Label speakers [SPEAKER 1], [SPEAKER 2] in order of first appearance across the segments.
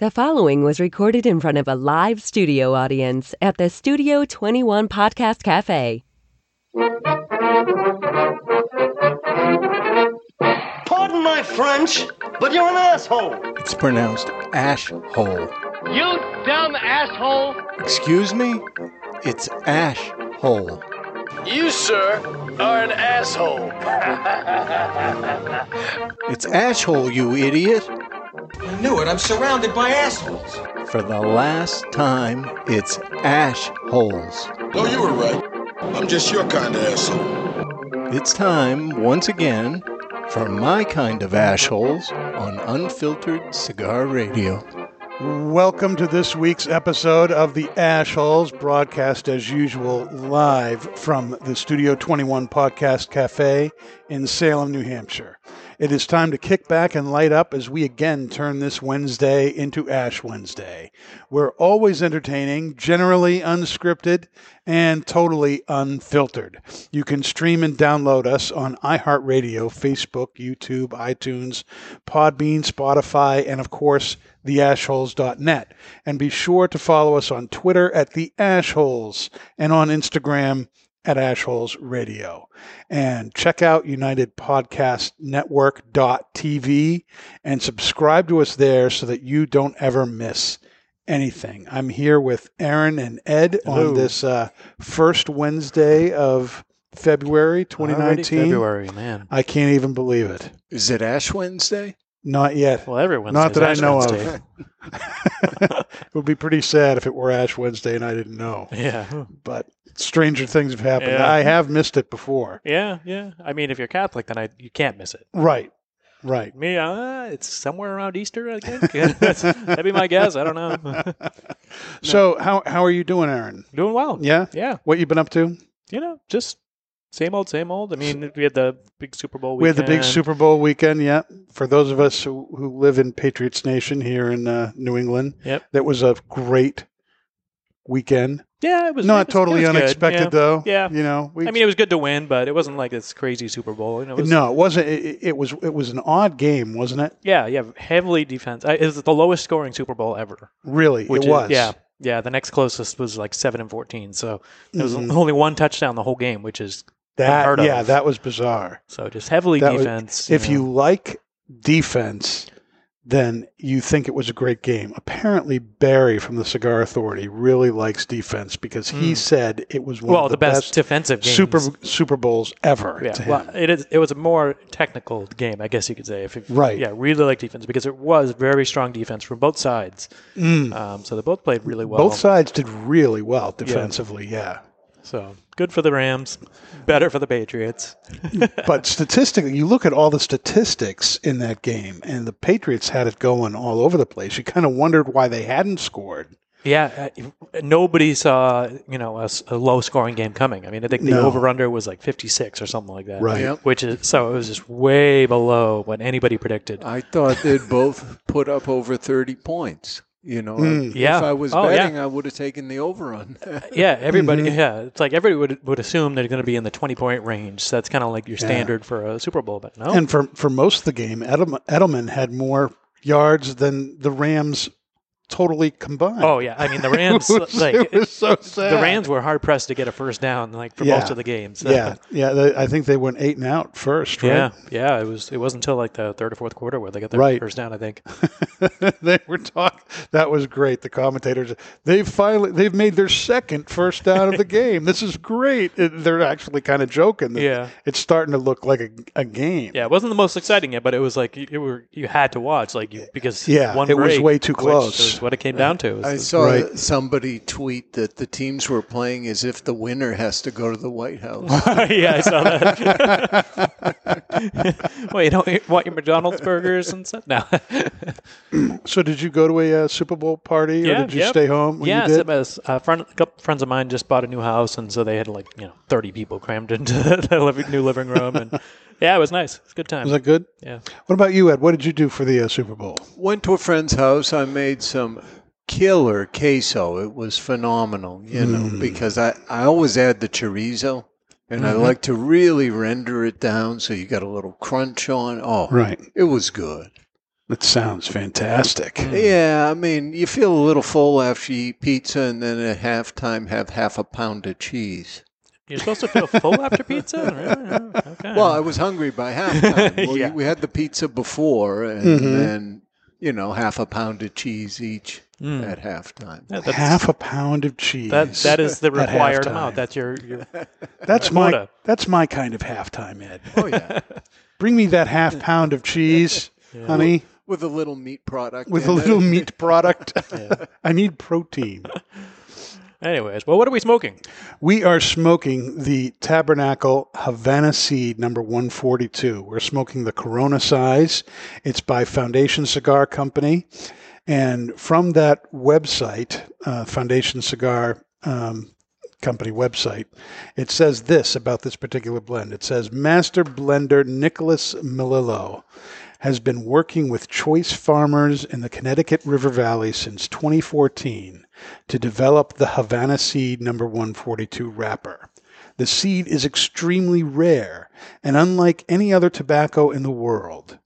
[SPEAKER 1] The following was recorded in front of a live studio audience at the Studio 21 Podcast Cafe.
[SPEAKER 2] Pardon my French, but you're an asshole.
[SPEAKER 3] It's pronounced ash hole.
[SPEAKER 4] You dumb asshole!
[SPEAKER 3] Excuse me? It's ash hole.
[SPEAKER 4] You, sir, are an asshole.
[SPEAKER 3] It's ash hole, you idiot.
[SPEAKER 5] I knew it. I'm surrounded by assholes.
[SPEAKER 3] For the last time, it's ash holes.
[SPEAKER 6] No, you were right. I'm just your kind of asshole.
[SPEAKER 3] It's time, once again, for my kind of ash holes on Unfiltered Cigar Radio.
[SPEAKER 7] Welcome to this week's episode of the Ash Holes, broadcast as usual live from the Studio 21 Podcast Cafe in Salem, New Hampshire. It is time to kick back and light up as we again turn this Wednesday into Ash Wednesday. We're always entertaining, generally unscripted, and totally unfiltered. You can stream and download us on iHeartRadio, Facebook, YouTube, iTunes, Podbean, Spotify, and of course, theashholes.net. And be sure to follow us on Twitter at theashholes and on Instagram at Ashholes Radio. And check out UnitedPodcastNetwork.tv and subscribe to us there so that you don't ever miss anything. I'm here with Aaron and Ed
[SPEAKER 8] Hello.
[SPEAKER 7] on this uh, first Wednesday of February
[SPEAKER 8] Already
[SPEAKER 7] 2019.
[SPEAKER 8] February, man.
[SPEAKER 7] I can't even believe it.
[SPEAKER 3] Is it Ash Wednesday?
[SPEAKER 7] Not yet.
[SPEAKER 8] Well, everyone's
[SPEAKER 7] Not that I know
[SPEAKER 8] Wednesday.
[SPEAKER 7] of. it would be pretty sad if it were Ash Wednesday and I didn't know.
[SPEAKER 8] Yeah,
[SPEAKER 7] But stranger things have happened.
[SPEAKER 8] Yeah.
[SPEAKER 7] I have missed it before.
[SPEAKER 8] yeah, yeah. I mean, if you're Catholic, then I you can't miss it.
[SPEAKER 7] Right. Right.
[SPEAKER 8] Me, uh, it's somewhere around Easter, I think. That'd be my guess. I don't know.
[SPEAKER 7] So how how are you doing, Aaron?
[SPEAKER 8] Doing well.
[SPEAKER 7] Yeah.
[SPEAKER 8] yeah.
[SPEAKER 7] What you been up to?
[SPEAKER 8] You know, just same old, same old. I mean, we had the big Super Bowl.
[SPEAKER 7] We had the big
[SPEAKER 8] weekend.
[SPEAKER 7] Super Bowl weekend. Yeah. For those of us who, who live in Patriots Nation here in uh, New England,
[SPEAKER 8] Yep.
[SPEAKER 7] that was a great weekend.
[SPEAKER 8] Yeah, it was
[SPEAKER 7] Not
[SPEAKER 8] it was-
[SPEAKER 7] totally
[SPEAKER 8] was
[SPEAKER 7] unexpected
[SPEAKER 8] yeah.
[SPEAKER 7] though.
[SPEAKER 8] Yeah.
[SPEAKER 7] You know. We,
[SPEAKER 8] I mean, it was good to win, but it wasn't like this crazy Super Bowl. You know, it was,
[SPEAKER 7] no, it wasn't. It, it was. It was an odd game, wasn't it?
[SPEAKER 8] Yeah, yeah. Heavily defense. It was the lowest scoring Super Bowl ever.
[SPEAKER 7] Really, it
[SPEAKER 8] is-
[SPEAKER 7] was.
[SPEAKER 8] yeah, yeah. The next closest was like seven and fourteen. So there was
[SPEAKER 7] Mhm.
[SPEAKER 8] only one touchdown the whole game, which is
[SPEAKER 7] That
[SPEAKER 8] unheard of.
[SPEAKER 7] yeah, that was bizarre.
[SPEAKER 8] so just heavily
[SPEAKER 7] That was-
[SPEAKER 8] defense.
[SPEAKER 7] if
[SPEAKER 8] know.
[SPEAKER 7] you like defense, then you think it was a great game. Apparently, Barry from the Cigar Authority really likes defense because he
[SPEAKER 8] Mm.
[SPEAKER 7] said it was one
[SPEAKER 8] well,
[SPEAKER 7] of
[SPEAKER 8] the, best, defensive games.
[SPEAKER 7] Super Super Bowls ever.
[SPEAKER 8] Yeah, well, it is. It was a more technical game, I guess you could say. If you,
[SPEAKER 7] Right.
[SPEAKER 8] Yeah, really like defense because it was very strong defense from both sides.
[SPEAKER 7] Mm.
[SPEAKER 8] Um, so they both played really well.
[SPEAKER 7] Both sides did really well defensively. Yeah,
[SPEAKER 8] So good for the Rams, better for the Patriots.
[SPEAKER 7] but statistically, you look at all the statistics in that game, and the Patriots had it going all over the place. You kind of wondered why they hadn't scored.
[SPEAKER 8] Yeah, uh, nobody saw you know a, s- a low scoring game coming. I mean, I think the
[SPEAKER 7] No.
[SPEAKER 8] over under was like fifty six or something like that.
[SPEAKER 7] Right.
[SPEAKER 3] Yep.
[SPEAKER 8] Which is so it was just way below what anybody predicted.
[SPEAKER 3] I thought they'd both put up over 30 points. You know,
[SPEAKER 7] Mm.
[SPEAKER 3] if
[SPEAKER 8] Yeah.
[SPEAKER 3] I was
[SPEAKER 8] Oh, yeah.
[SPEAKER 3] betting, I would have taken the over on that.
[SPEAKER 8] Yeah, everybody.
[SPEAKER 7] Mhm.
[SPEAKER 8] Yeah, it's like everybody would would assume they're going to be in the twenty point range. So that's kind of like your
[SPEAKER 7] Yeah.
[SPEAKER 8] standard for a Super Bowl, but no.
[SPEAKER 7] And for for most of the game, Edelman, Edelman had more yards than the Rams totally combined.
[SPEAKER 8] oh yeah, I mean the Rams.
[SPEAKER 7] it was,
[SPEAKER 8] like
[SPEAKER 7] it so sad.
[SPEAKER 8] the Rams were hard pressed to get a first down, like for
[SPEAKER 7] Yeah.
[SPEAKER 8] most of the games. So-
[SPEAKER 7] Yeah, yeah. They, I think they went eight and out first. Right?
[SPEAKER 8] Yeah, yeah, it was. It wasn't until like the third or fourth quarter where they got their
[SPEAKER 7] Right.
[SPEAKER 8] first down. I think.
[SPEAKER 7] they were talking. That was great. The commentators. They've finally. They've made their second first down of the game. This is great. And They're actually kind of joking. that
[SPEAKER 8] Yeah.
[SPEAKER 7] It's starting to look like a, a game.
[SPEAKER 8] Yeah, it wasn't the most exciting yet, but it was like you, were you had to watch like you because
[SPEAKER 7] Yeah,
[SPEAKER 8] one
[SPEAKER 7] it was way too close.
[SPEAKER 8] Is what it came down to. Was
[SPEAKER 3] I saw
[SPEAKER 7] Right.
[SPEAKER 3] somebody tweet that the teams were playing as if the winner has to go to the White House.
[SPEAKER 8] yeah, I saw that. well, you don't want your McDonald's burgers and stuff? No.
[SPEAKER 7] So did you go to a uh, Super Bowl party, or
[SPEAKER 8] Yeah,
[SPEAKER 7] did you
[SPEAKER 8] yep.
[SPEAKER 7] stay home? when
[SPEAKER 8] yeah,
[SPEAKER 7] you did?
[SPEAKER 8] it was a friend, a couple friends of mine just bought a new house, and so they had like you know thirty people crammed into the living, new living room, and yeah, it was nice. It was a good time.
[SPEAKER 7] Was that good?
[SPEAKER 8] yeah.
[SPEAKER 7] What about you, Ed? What did you do for the uh, Super Bowl?
[SPEAKER 3] Went to a friend's house. I made some killer queso. It was phenomenal, you know,
[SPEAKER 7] Mm.
[SPEAKER 3] because I, I always add the chorizo and I
[SPEAKER 7] Mhm.
[SPEAKER 3] like to really render it down so you got a little crunch on. Oh,
[SPEAKER 7] Right.
[SPEAKER 3] it was good.
[SPEAKER 7] That sounds fantastic.
[SPEAKER 3] Yeah, I mean, you feel a little full after you eat pizza, and then at halftime have half a pound of cheese.
[SPEAKER 8] You're supposed to feel full after pizza? Really? Okay.
[SPEAKER 3] Well, I was hungry by halftime. Well,
[SPEAKER 8] Yeah.
[SPEAKER 3] we had the pizza before, and
[SPEAKER 7] Mhm.
[SPEAKER 3] then you know half a pound of cheese each
[SPEAKER 8] Mm.
[SPEAKER 3] at halftime.
[SPEAKER 8] Yeah,
[SPEAKER 7] Half a pound of cheese.
[SPEAKER 8] that, that is the required amount. That's your, your
[SPEAKER 7] That's my
[SPEAKER 8] quota.
[SPEAKER 7] that's my kind of halftime, Ed.
[SPEAKER 3] Oh yeah,
[SPEAKER 7] Bring me that half pound of cheese, honey,
[SPEAKER 3] with a little meat product.
[SPEAKER 7] with a little
[SPEAKER 3] it.
[SPEAKER 7] meat product. I need protein.
[SPEAKER 8] Anyways, well, what are we smoking?
[SPEAKER 7] We are smoking the Tabernacle Havana Seed number 142. We're smoking the Corona size. It's by Foundation Cigar Company. And from that website, uh, Foundation Cigar um, Company website, it says this about this particular blend. It says Master Blender Nicholas Melillo has been working with choice farmers in the Connecticut River Valley since 2014 to develop the Havana Seed number 142 wrapper. The seed is extremely rare and unlike any other tobacco in the world.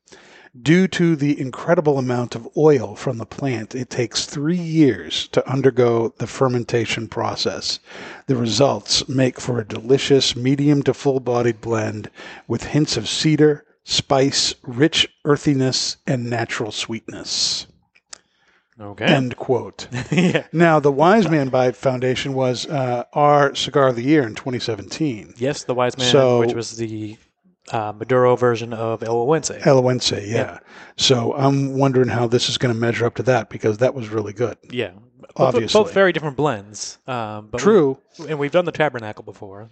[SPEAKER 7] Due to the incredible amount of oil from the plant, it takes three years to undergo the fermentation process. The results make for a delicious medium to full bodied blend with hints of cedar, spice, rich earthiness, and natural sweetness.
[SPEAKER 8] Okay.
[SPEAKER 7] End quote.
[SPEAKER 8] yeah.
[SPEAKER 7] Now, the Wise Man by Foundation was uh, our cigar of the year in 2017.
[SPEAKER 8] Yes, the Wise Man,
[SPEAKER 7] So-
[SPEAKER 8] which was the uh, Maduro version of El Güegüense.
[SPEAKER 7] Elowense, yeah. So I'm wondering how this is going to measure up to that because that was really good.
[SPEAKER 8] yeah. Both,
[SPEAKER 7] Obviously.
[SPEAKER 8] both very different blends. Um,
[SPEAKER 7] True,
[SPEAKER 8] we- and we've done the Tabernacle before.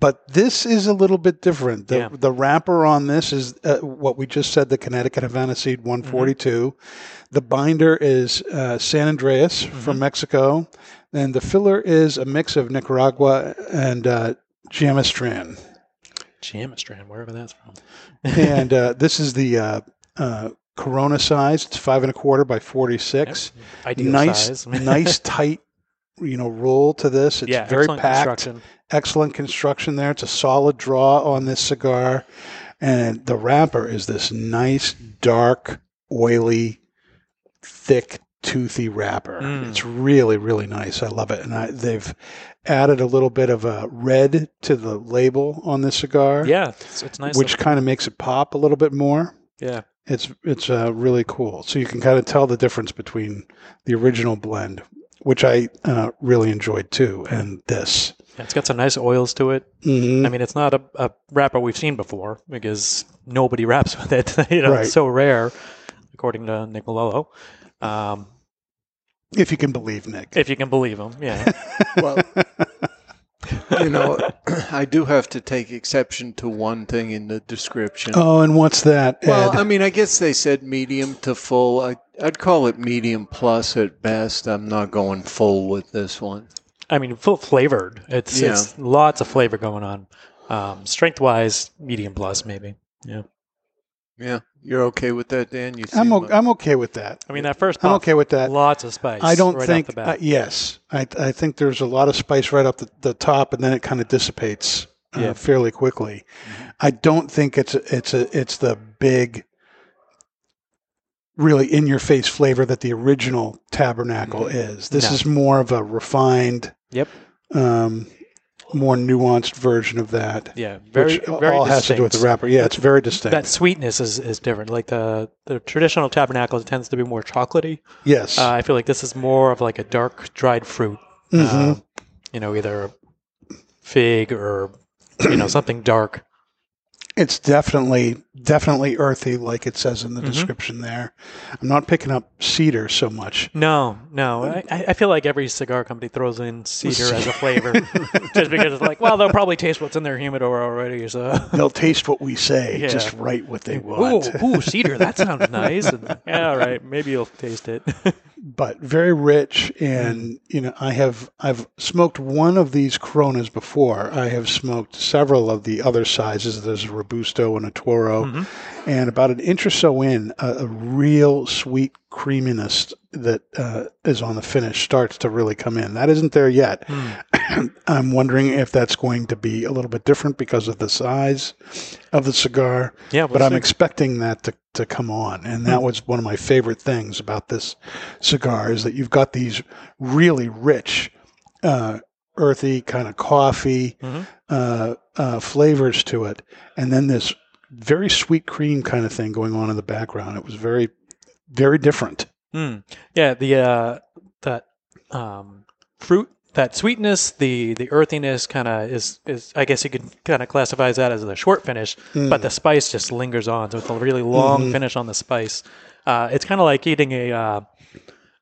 [SPEAKER 7] but this is a little bit different. The,
[SPEAKER 8] Yeah.
[SPEAKER 7] the wrapper on this is uh, what we just said the Connecticut Havana Seed 142. The binder is uh, San Andrés from Mexico. And the filler is a mix of Nicaragua and uh, Jamastran.
[SPEAKER 8] Jamastran, wherever that's from.
[SPEAKER 7] and uh, this is the uh, uh, Corona size. It's five and a quarter by forty-six.
[SPEAKER 8] Ideal
[SPEAKER 7] nice,
[SPEAKER 8] size.
[SPEAKER 7] nice tight, you know, roll to this. It's
[SPEAKER 8] yeah,
[SPEAKER 7] very
[SPEAKER 8] excellent
[SPEAKER 7] packed.
[SPEAKER 8] construction.
[SPEAKER 7] Excellent construction there. It's a solid draw on this cigar, and the wrapper is this nice, dark, oily, thick, toothy wrapper.
[SPEAKER 8] Mm.
[SPEAKER 7] It's really, really nice. I love it, and I, they've added a little bit of a red to the label on this cigar.
[SPEAKER 8] Yeah, it's, it's nice.
[SPEAKER 7] Which kind of makes it pop a little bit more.
[SPEAKER 8] yeah,
[SPEAKER 7] It's it's uh, really cool. So you can kind of tell the difference between the original blend, which I uh, really enjoyed too, and this.
[SPEAKER 8] Yeah, it's got some nice oils to it.
[SPEAKER 7] Mhm.
[SPEAKER 8] I mean, it's not a, a wrapper we've seen before because nobody wraps with it. you know,
[SPEAKER 7] Right.
[SPEAKER 8] it's so rare, according to Nick Melillo. Um,
[SPEAKER 7] If you can believe Nick.
[SPEAKER 8] if you can believe him, yeah.
[SPEAKER 3] Well, you know, I do have to take exception to one thing in the description.
[SPEAKER 7] oh, and what's that?
[SPEAKER 3] Well, I mean, I guess they said medium to full. I, I'd call it medium plus at best. I'm not going full with this one.
[SPEAKER 8] I mean, full flavored. It's,
[SPEAKER 3] Yeah.
[SPEAKER 8] it's lots of flavor going on. Um, strength wise, medium plus, maybe. Yeah.
[SPEAKER 3] Yeah, you're okay with that, Dan? You
[SPEAKER 7] I'm
[SPEAKER 3] seem
[SPEAKER 7] o-
[SPEAKER 3] like-
[SPEAKER 7] I'm okay with that.
[SPEAKER 8] I mean, that first
[SPEAKER 7] I'm
[SPEAKER 8] puff,
[SPEAKER 7] okay with that.
[SPEAKER 8] Lots of spice.
[SPEAKER 7] I don't
[SPEAKER 8] right
[SPEAKER 7] think.
[SPEAKER 8] Off the
[SPEAKER 7] Uh, yes, I I think there's a lot of spice right up the, the top, and then it kind of dissipates uh,
[SPEAKER 8] Yeah.
[SPEAKER 7] fairly quickly. I don't think it's a, it's a it's the big, really in your face flavor that the original Tabernacle is. This
[SPEAKER 8] No.
[SPEAKER 7] is more of a refined,
[SPEAKER 8] Yep.
[SPEAKER 7] um, more nuanced version of that.
[SPEAKER 8] Yeah. Very,
[SPEAKER 7] which
[SPEAKER 8] very
[SPEAKER 7] all has to do with the wrapper. Yeah, it's very distinct.
[SPEAKER 8] That sweetness is, is different. Like the, the traditional tabernacle tends to be more chocolatey.
[SPEAKER 7] yes.
[SPEAKER 8] Uh, I feel like this is more of like a dark dried fruit.
[SPEAKER 7] Mhm.
[SPEAKER 8] Um, you know, either a fig or you know something dark.
[SPEAKER 7] It's definitely definitely earthy, like it says in the
[SPEAKER 8] Mhm.
[SPEAKER 7] description there. I'm not picking up cedar so much.
[SPEAKER 8] No, no. I, I feel like every cigar company throws in cedar as a flavor, just because it's like, well, they'll probably taste what's in their humidor already. So,
[SPEAKER 7] They'll taste what we say,
[SPEAKER 8] Yeah.
[SPEAKER 7] just write what they want.
[SPEAKER 8] ooh, cedar. That sounds nice. And, yeah, all right. Maybe you'll taste it.
[SPEAKER 7] But very rich, and you know, I have I've smoked one of these Coronas before. I have smoked several of the other sizes. There's a Robusto and a Toro,
[SPEAKER 8] Mm-hmm.
[SPEAKER 7] And about an inch or so in, a, a real sweet creaminess that uh, is on the finish starts to really come in. That isn't there yet.
[SPEAKER 8] Hmm.
[SPEAKER 7] I'm wondering if that's going to be a little bit different because of the size of the cigar.
[SPEAKER 8] Yeah, we'll
[SPEAKER 7] but I'm expecting that to, to come on. And that was one of my favorite things about this cigar is that you've got these really rich, uh, earthy kind of coffee
[SPEAKER 8] Mhm.
[SPEAKER 7] uh, uh, flavors to it, and then this very sweet cream kind of thing going on in the background. It was very, very different.
[SPEAKER 8] Mm. Yeah, the uh, that um, fruit, that sweetness, the the earthiness, kind of is is. I guess you could kind of classify that as a short finish, but the spice just lingers on. So it's a really long finish on the spice. Uh, it's kind of like eating a uh,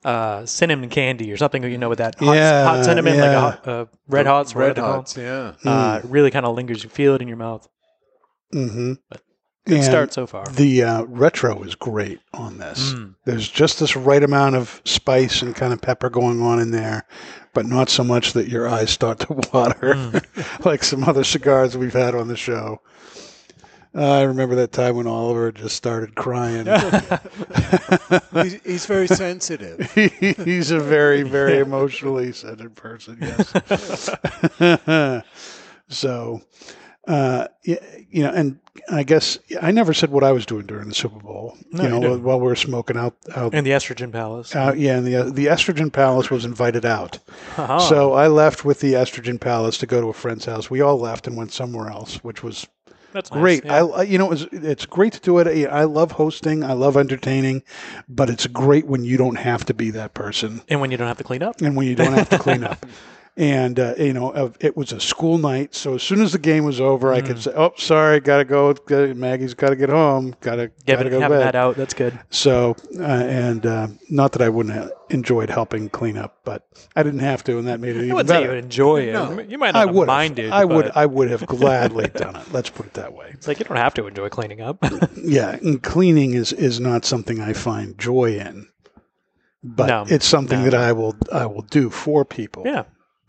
[SPEAKER 8] uh, cinnamon candy or something. You know, with that hot,
[SPEAKER 7] Yeah,
[SPEAKER 8] hot cinnamon, like a hot, uh, red hots,
[SPEAKER 3] Red
[SPEAKER 8] what are they called?
[SPEAKER 3] Hots, yeah.
[SPEAKER 8] Uh, it really kind of lingers. You feel it in your mouth.
[SPEAKER 7] Mm-hmm.
[SPEAKER 8] Good start so far.
[SPEAKER 7] The uh, retro is great on this.
[SPEAKER 8] Mm.
[SPEAKER 7] There's just this right amount of spice and kind of pepper going on in there, but not so much that your eyes start to water,
[SPEAKER 8] Mm.
[SPEAKER 7] like some other cigars we've had on the show. Uh, I remember that time when Oliver just started crying.
[SPEAKER 3] He's, he's very sensitive.
[SPEAKER 7] He's a very, very emotionally centered person. Yes. so, uh, you know, and I guess I never said what I was doing during the Super Bowl.
[SPEAKER 8] No,
[SPEAKER 7] you
[SPEAKER 8] you
[SPEAKER 7] know,
[SPEAKER 8] didn't.
[SPEAKER 7] while we were smoking out, out,
[SPEAKER 8] In the Estrogen Palace.
[SPEAKER 7] out yeah, and the uh, the Estrogen Palace was invited out.
[SPEAKER 8] Oh.
[SPEAKER 7] So I left with the Estrogen Palace to go to a friend's house. We all left and went somewhere else, which was
[SPEAKER 8] That's nice,
[SPEAKER 7] great.
[SPEAKER 8] yeah.
[SPEAKER 7] I, I, you know, it's, it's great to do it. I love hosting. I love entertaining, but it's great when you don't have to be that person
[SPEAKER 8] and when you don't have to clean up.
[SPEAKER 7] and when you don't have to clean up. And uh, you know, uh, it was a school night, so as soon as the game was over, I
[SPEAKER 8] Mm.
[SPEAKER 7] could say, "Oh, sorry, gotta go. Maggie's got to get home. Gotta,
[SPEAKER 8] Yeah,
[SPEAKER 7] gotta go to
[SPEAKER 8] having
[SPEAKER 7] bed."
[SPEAKER 8] that out, that's good.
[SPEAKER 7] So, uh, and uh, not that I wouldn't have enjoyed helping clean up, but I didn't have to, and that made it
[SPEAKER 8] I
[SPEAKER 7] even
[SPEAKER 8] wouldn't say you
[SPEAKER 7] better.
[SPEAKER 8] would enjoy it.
[SPEAKER 3] No.
[SPEAKER 8] You might
[SPEAKER 7] I
[SPEAKER 8] not have
[SPEAKER 7] would,
[SPEAKER 8] minded.
[SPEAKER 7] I would, I would have gladly done it. Let's put it that way.
[SPEAKER 8] It's like you don't have to enjoy cleaning up.
[SPEAKER 7] Yeah, and cleaning is is not something I find joy in, but
[SPEAKER 8] No,
[SPEAKER 7] it's something
[SPEAKER 8] no.
[SPEAKER 7] that I will I will do for people.
[SPEAKER 8] yeah,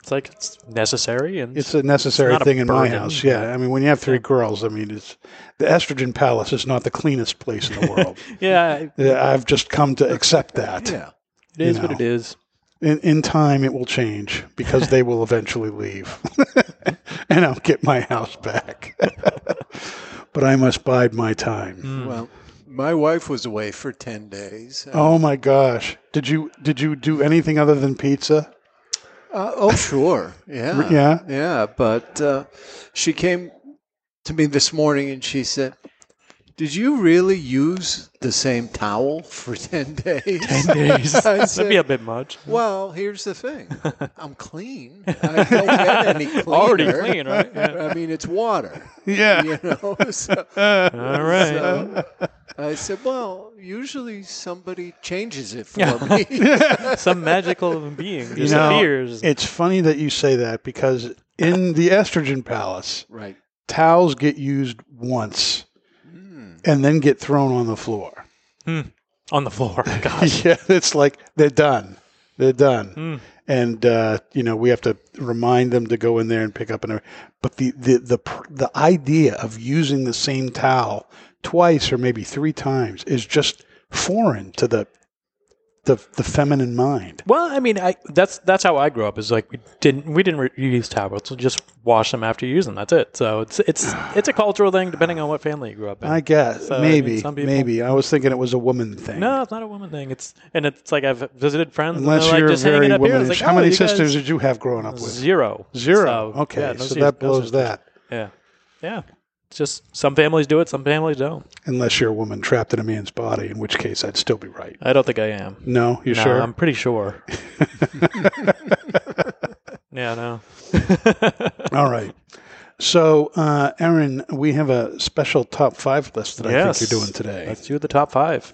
[SPEAKER 8] it's like it's necessary and
[SPEAKER 7] It's a necessary
[SPEAKER 8] not a
[SPEAKER 7] thing in my house. Yeah, I mean, when you have three girls, I mean, it's the estrogen palace is not the cleanest place in the world.
[SPEAKER 8] yeah, it
[SPEAKER 7] Yeah, I've just come to accept that.
[SPEAKER 3] Yeah.
[SPEAKER 8] is
[SPEAKER 7] You
[SPEAKER 8] what it is.
[SPEAKER 7] In, in time, it will change because they will eventually leave, and I'll get my house back. but I must bide my time.
[SPEAKER 8] Mm.
[SPEAKER 3] Well, my wife was away for 10 days.
[SPEAKER 7] Oh my gosh! Did you did you do anything other than pizza?
[SPEAKER 3] Uh, oh, sure. Yeah.
[SPEAKER 7] Yeah?
[SPEAKER 3] Yeah. But uh, she came to me this morning and she said, Did you really use the same towel for 10 days?
[SPEAKER 8] 10 days.
[SPEAKER 3] I
[SPEAKER 8] That'd be a bit much.
[SPEAKER 3] well, here's the thing. I'm clean. I don't get any cleaner.
[SPEAKER 8] Already clean, right? Yeah.
[SPEAKER 3] I mean, it's water.
[SPEAKER 7] Yeah.
[SPEAKER 3] You know? So,
[SPEAKER 8] All right.
[SPEAKER 3] so I said, well, usually somebody changes it for
[SPEAKER 8] Yeah.
[SPEAKER 3] me.
[SPEAKER 8] Some magical being
[SPEAKER 7] You know, it's funny that you say that because in the estrogen palace,
[SPEAKER 3] right.
[SPEAKER 7] towels get used once. And then get thrown on the floor.
[SPEAKER 8] on the floor. Gosh.
[SPEAKER 7] yeah, it's like they're done. They're done.
[SPEAKER 8] Hmm.
[SPEAKER 7] And uh, you know we have to remind them to go in there and pick up an. But the the the the idea of using the same towel twice or maybe three times is just foreign to the the the feminine mind.
[SPEAKER 8] Well, I mean, I, that's that's how I grew up. Is like we didn't we didn't re- use towels. We just wash them after you use them. That's it. So it's it's it's a cultural thing, depending on what family you grew up in.
[SPEAKER 7] I guess
[SPEAKER 8] So, I mean,
[SPEAKER 7] maybe
[SPEAKER 8] some people-
[SPEAKER 7] maybe I was thinking it was a woman thing.
[SPEAKER 8] no, it's not a woman thing. It's and it's like I've visited friends.
[SPEAKER 7] Unless you're
[SPEAKER 8] like just
[SPEAKER 7] very
[SPEAKER 8] hanging up here.
[SPEAKER 7] Womanish.
[SPEAKER 8] like,
[SPEAKER 7] How
[SPEAKER 8] oh,
[SPEAKER 7] many sisters did you have growing up with?
[SPEAKER 8] Zero.
[SPEAKER 7] Zero.
[SPEAKER 8] So,
[SPEAKER 7] okay,
[SPEAKER 8] yeah, no
[SPEAKER 7] so that blows
[SPEAKER 8] sisters.
[SPEAKER 7] that.
[SPEAKER 8] Yeah, yeah. It's just some families do it, some families don't.
[SPEAKER 7] Unless you're a woman trapped in a man's body, in which case I'd still be right.
[SPEAKER 8] I don't think I am.
[SPEAKER 7] No, you
[SPEAKER 8] no,
[SPEAKER 7] sure?
[SPEAKER 8] I'm pretty sure. yeah, no.
[SPEAKER 7] All right. So, uh, Aaron, we have a special top five list that I think you're doing today.
[SPEAKER 8] Let's do the top five.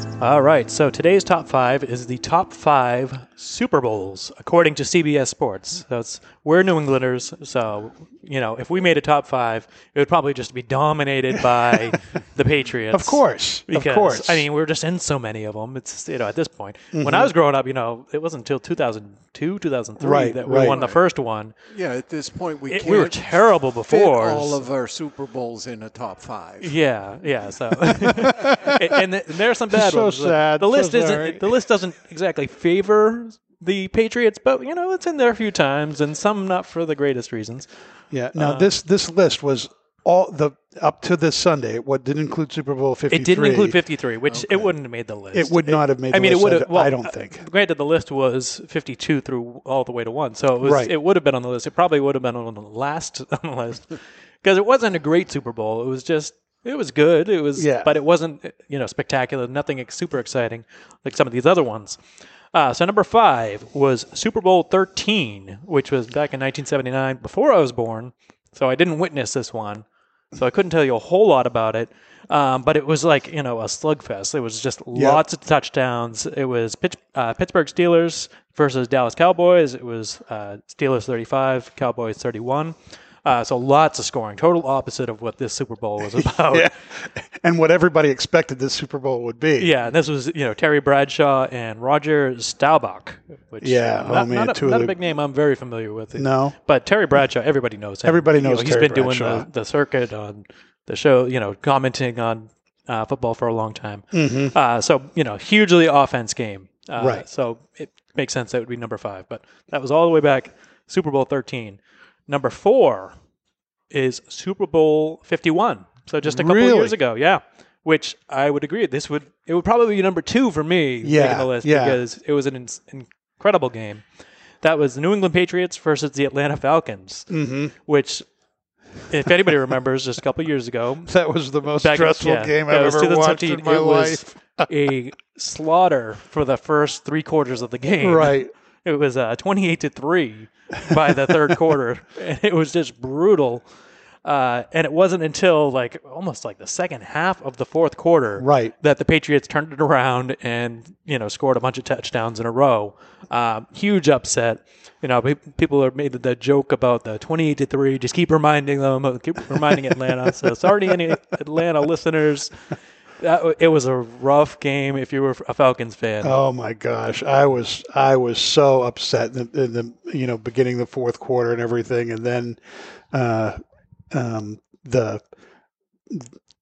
[SPEAKER 8] All right, so today's top five is the top five Super Bowls according to CBS Sports. It's we're New Englanders, so you know if we made a top five, it would probably just be dominated by the Patriots.
[SPEAKER 7] Of course,
[SPEAKER 8] because
[SPEAKER 7] of course.
[SPEAKER 8] I mean we're just in so many of them. It's you know at this point. When
[SPEAKER 7] Mm-hmm.
[SPEAKER 8] I was growing up, you know it wasn't until 2002, 2003
[SPEAKER 7] Right,
[SPEAKER 8] that we
[SPEAKER 7] right.
[SPEAKER 8] won the first one.
[SPEAKER 3] Yeah, at this point we
[SPEAKER 8] It-
[SPEAKER 3] can't
[SPEAKER 8] we were terrible
[SPEAKER 3] fit
[SPEAKER 8] before.
[SPEAKER 3] all of our Super Bowls in a top five.
[SPEAKER 8] Yeah, yeah. So, and, th- and there are some bad
[SPEAKER 7] So
[SPEAKER 8] ones. The-
[SPEAKER 7] sad,
[SPEAKER 8] The
[SPEAKER 7] so
[SPEAKER 8] list
[SPEAKER 7] sorry.
[SPEAKER 8] isn't. The list doesn't exactly favor the Patriots, but you know it's in there a few times, and some not for the greatest reasons.
[SPEAKER 7] yeah.
[SPEAKER 8] Uh,
[SPEAKER 7] Now this this list was all the up to this Sunday. What didn't include Super Bowl fifty three?
[SPEAKER 8] It didn't include 53, which it wouldn't have made the list.
[SPEAKER 7] It would not have made.
[SPEAKER 8] I
[SPEAKER 7] the
[SPEAKER 8] mean, it
[SPEAKER 7] list,
[SPEAKER 8] would have.
[SPEAKER 7] I,
[SPEAKER 8] Well,
[SPEAKER 7] I don't
[SPEAKER 8] uh,
[SPEAKER 7] think.
[SPEAKER 8] Granted, the list was 52 through all the way to one, so it was.
[SPEAKER 7] Right.
[SPEAKER 8] It would have been on the list. It probably would have been on the last on the list because it wasn't a great Super Bowl. It was just. It was good. It was,
[SPEAKER 7] Yeah.
[SPEAKER 8] but it wasn't, you know, spectacular. Nothing super exciting like some of these other ones. Uh, so number five was Super Bowl 13, which was back in 1979, before I was born. So I didn't witness this one, so I couldn't tell you a whole lot about it. Um, but it was like you know a slugfest. It was just lots of touchdowns. It was Pitch, uh, Pittsburgh Steelers versus Dallas Cowboys. It was uh, Steelers 35, Cowboys 31. Uh, so lots of scoring. Total opposite of what this Super Bowl was about.
[SPEAKER 7] Yeah. And what everybody expected this Super Bowl would be.
[SPEAKER 8] Yeah, and this was you know Terry Bradshaw and Roger Staubach, which
[SPEAKER 7] Yeah, oh,
[SPEAKER 8] not,
[SPEAKER 7] man,
[SPEAKER 8] not, a, not
[SPEAKER 7] the-
[SPEAKER 8] a big name I'm very familiar with.
[SPEAKER 7] No.
[SPEAKER 8] but Terry Bradshaw, everybody knows him.
[SPEAKER 7] Everybody
[SPEAKER 8] You know,
[SPEAKER 7] knows
[SPEAKER 8] he's been doing the, the circuit on the show, you know, commenting on uh, football for a long time. Mm-hmm. Uh, so you know, hugely offense game. Uh,
[SPEAKER 7] Right.
[SPEAKER 8] So it makes sense that would be number five, but that was all the way back Super Bowl 13. Number four is Super Bowl 51. So just a couple
[SPEAKER 7] Really?
[SPEAKER 8] of years ago, yeah. Which I would agree. This would it would probably be number two for me
[SPEAKER 7] Yeah,
[SPEAKER 8] the list
[SPEAKER 7] yeah.
[SPEAKER 8] because it was an ins- incredible game. That was the New England Patriots versus the Atlanta Falcons, mm-hmm. which, if anybody remembers, just a couple of years ago,
[SPEAKER 7] That was the most
[SPEAKER 8] back-
[SPEAKER 7] stressful
[SPEAKER 8] yeah,
[SPEAKER 7] game I've ever watched in my
[SPEAKER 8] it
[SPEAKER 7] life.
[SPEAKER 8] was a slaughter for the first three quarters of the game.
[SPEAKER 7] Right.
[SPEAKER 8] It was uh, 28 to 3 by the third quarter. And it was just brutal. Uh, and it wasn't until like almost like the second half of the fourth quarter
[SPEAKER 7] Right.
[SPEAKER 8] that the Patriots turned it around and you know scored a bunch of touchdowns in a row. Um, huge upset. You know, people have made the joke about the 28 to 3. Just keep reminding them, keep reminding Atlanta. so sorry to any Atlanta listeners. That, it was a rough game if you were a Falcons fan.
[SPEAKER 7] Oh my gosh, I was I was so upset in the, in the you know beginning the fourth quarter and everything, and then uh, um, the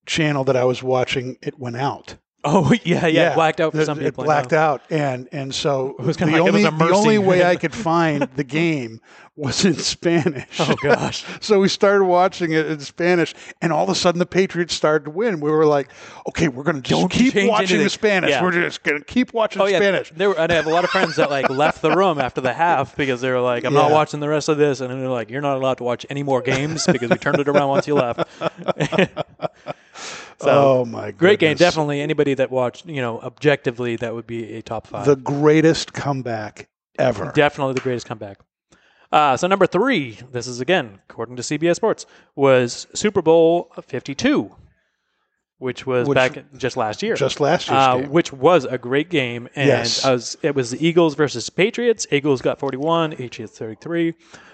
[SPEAKER 7] channel that I was watching it went out.
[SPEAKER 8] Oh yeah, yeah, blacked out for
[SPEAKER 7] It-
[SPEAKER 8] some people.
[SPEAKER 7] Blacked out, and and so
[SPEAKER 8] was
[SPEAKER 7] the
[SPEAKER 8] like it
[SPEAKER 7] only
[SPEAKER 8] was
[SPEAKER 7] the only way I could find the game was in Spanish.
[SPEAKER 8] Oh gosh.
[SPEAKER 7] so we started watching it in Spanish, and all of a sudden the Patriots started to win. We were like, okay, we're going to just
[SPEAKER 8] Don't
[SPEAKER 7] keep watching
[SPEAKER 8] anything.
[SPEAKER 7] the Spanish.
[SPEAKER 8] Yeah.
[SPEAKER 7] We're just going to keep watching
[SPEAKER 8] Oh yeah,
[SPEAKER 7] Spanish.
[SPEAKER 8] There were, and I have a lot of friends that like left the room after the half because they were like, "I'm not watching the rest of this," and they're like, "You're not allowed to watch any more games because we turned it around once you left." So
[SPEAKER 7] oh my!
[SPEAKER 8] great game, definitely. Anybody that watched, you know, objectively, that would be a top five.
[SPEAKER 7] the greatest comeback ever.
[SPEAKER 8] Definitely the greatest comeback. Uh, so number three, this is again according to CBS Sports, was Super Bowl Fifty Two, which was
[SPEAKER 7] Which-
[SPEAKER 8] back just last year.
[SPEAKER 7] Just last year,
[SPEAKER 8] uh, which was a great game. And
[SPEAKER 7] Yes.
[SPEAKER 8] Was, it was the Eagles versus Patriots. Eagles got 41, Patriots 33.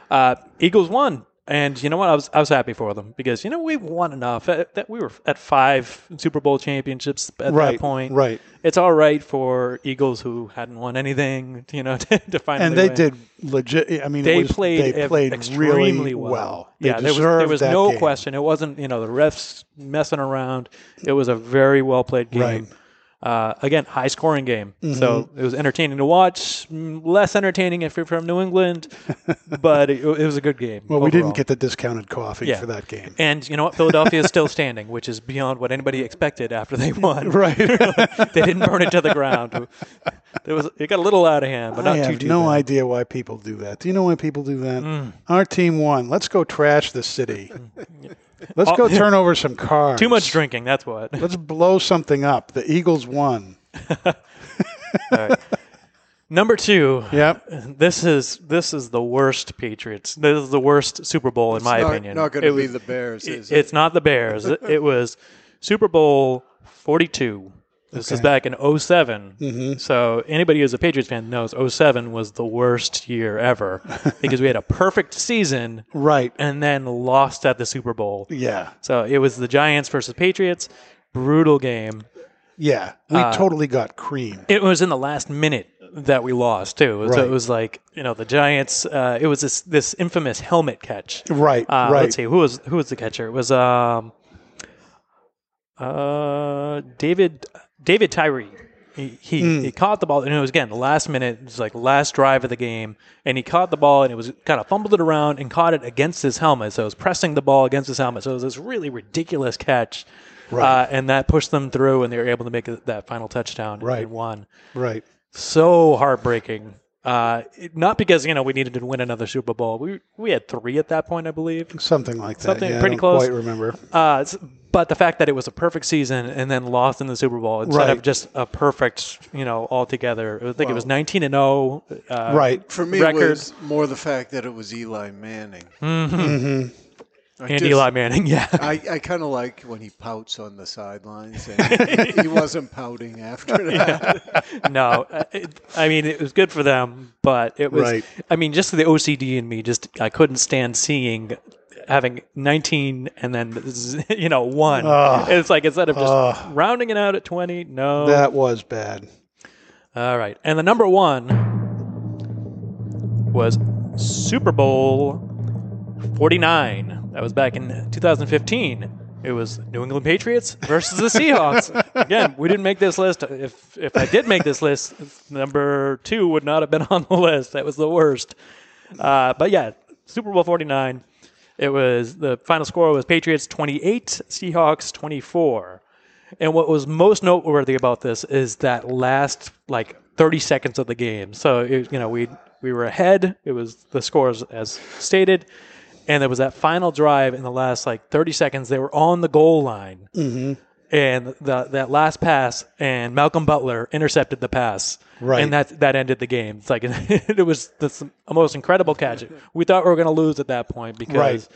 [SPEAKER 8] Uh, Eagles won. And you know what? I was I was happy for them because you know we've won enough. That we were at five Super Bowl championships at
[SPEAKER 7] Right,
[SPEAKER 8] that point.
[SPEAKER 7] right.
[SPEAKER 8] It's all right for Eagles who hadn't won anything, you know, to, to finally
[SPEAKER 7] and they
[SPEAKER 8] win.
[SPEAKER 7] did legit. I mean,
[SPEAKER 8] They
[SPEAKER 7] was,
[SPEAKER 8] played,
[SPEAKER 7] They played
[SPEAKER 8] extremely
[SPEAKER 7] really
[SPEAKER 8] well.
[SPEAKER 7] They
[SPEAKER 8] yeah, there was there was no
[SPEAKER 7] game.
[SPEAKER 8] question. It wasn't you know the refs messing around. It was a very well played game.
[SPEAKER 7] Right.
[SPEAKER 8] Uh, again, high scoring game.
[SPEAKER 7] Mm-hmm.
[SPEAKER 8] So it was entertaining to watch. Less entertaining if you're from New England, but it, it was a good game.
[SPEAKER 7] Well, we didn't get the discounted coffee
[SPEAKER 8] Yeah.
[SPEAKER 7] for that game.
[SPEAKER 8] And you know what? Philadelphia is still standing, which is beyond what anybody expected after they won.
[SPEAKER 7] Right.
[SPEAKER 8] they didn't burn it to the ground. There was it got a little out of hand, but not
[SPEAKER 7] I
[SPEAKER 8] too
[SPEAKER 7] have
[SPEAKER 8] too
[SPEAKER 7] no
[SPEAKER 8] bad.
[SPEAKER 7] idea why people do that. Do you know why people do that?
[SPEAKER 8] Mm.
[SPEAKER 7] Our team won. Let's go trash the city. Let's go turn over some cars.
[SPEAKER 8] Too much drinking. That's what.
[SPEAKER 7] Let's blow something up. The Eagles won.
[SPEAKER 8] Number two.
[SPEAKER 7] Yep.
[SPEAKER 8] This is this is the worst Patriots. This is the worst Super Bowl in my
[SPEAKER 3] not,
[SPEAKER 8] opinion.
[SPEAKER 3] Not going to be
[SPEAKER 8] was-
[SPEAKER 3] the Bears,
[SPEAKER 8] it-
[SPEAKER 3] is it?
[SPEAKER 8] It's not the Bears. it, it was Super Bowl 42. This is back in 7
[SPEAKER 7] Mhm.
[SPEAKER 8] So anybody who's a Patriots fan knows 07 was the worst year ever because we had a perfect season
[SPEAKER 7] Right.
[SPEAKER 8] and then lost at the Super Bowl.
[SPEAKER 7] Yeah.
[SPEAKER 8] So it was the Giants versus Patriots, brutal game.
[SPEAKER 7] Yeah. We
[SPEAKER 8] Uh,
[SPEAKER 7] totally got cream.
[SPEAKER 8] It was in the last minute that we lost too. So
[SPEAKER 7] Right.
[SPEAKER 8] it was like you know the Giants. Uh, it was this this infamous helmet catch.
[SPEAKER 7] Right.
[SPEAKER 8] Uh,
[SPEAKER 7] right.
[SPEAKER 8] Let's see who was who was the catcher. It was um uh David David Tyree. He he,
[SPEAKER 7] Hmm.
[SPEAKER 8] he caught the ball and it was again the last minute. It was like last drive of the game, and he caught the ball and it was kind of fumbled it around and caught it against his helmet. So it was pressing the ball against his helmet. So it was this really ridiculous catch.
[SPEAKER 7] Right.
[SPEAKER 8] Uh, and that pushed them through, and they were able to make that final touchdown
[SPEAKER 7] Right.
[SPEAKER 8] and won
[SPEAKER 7] Right.
[SPEAKER 8] so heartbreaking. Uh, not because you know we needed to win another Super Bowl. We we had three at that point, I believe.
[SPEAKER 7] Something like that.
[SPEAKER 8] Something
[SPEAKER 7] yeah,
[SPEAKER 8] pretty
[SPEAKER 7] I don't
[SPEAKER 8] close.
[SPEAKER 7] Quite remember.
[SPEAKER 8] Uh, but the fact that it was a perfect season and then lost in the Super Bowl instead
[SPEAKER 7] Right.
[SPEAKER 8] of just a perfect, you know, altogether. I think it was nineteen and zero. Uh,
[SPEAKER 7] right.
[SPEAKER 3] For me,
[SPEAKER 8] record.
[SPEAKER 3] it was more the fact that it was Eli Manning.
[SPEAKER 7] hmm
[SPEAKER 3] I
[SPEAKER 8] and
[SPEAKER 3] just-
[SPEAKER 8] Eli Manning, yeah.
[SPEAKER 3] I, I kind of like when he pouts on the sidelines, and he wasn't pouting after that.
[SPEAKER 8] no, uh, it, I mean it was good for them, but it was.
[SPEAKER 7] Right.
[SPEAKER 8] I mean, just the OCD in me, just I couldn't stand seeing having 19 and then you know one.
[SPEAKER 7] Ugh.
[SPEAKER 8] it's like instead of just
[SPEAKER 7] Ugh.
[SPEAKER 8] rounding it out at 20, no.
[SPEAKER 7] That was bad.
[SPEAKER 8] All right, and the number one was Super Bowl 49. That was back in 2015. It was New England Patriots versus the Seahawks. Again, we didn't make this list. If if I did make this list, number two would not have been on the list. That was the worst. Uh, but yeah, Super Bowl 49. It was the final score was Patriots 28, Seahawks 24. And what was most noteworthy about this is that last like 30 seconds of the game. So it, you know we we were ahead. It was the scores as stated, and there was that final drive in the last like 30 seconds. They were on the goal line,
[SPEAKER 7] Mm-hmm.
[SPEAKER 8] And the that last pass and Malcolm Butler intercepted the pass.
[SPEAKER 7] Right.
[SPEAKER 8] and that that ended the game. It's like it was the most incredible catch. We thought we were going to lose at that point because
[SPEAKER 7] Right.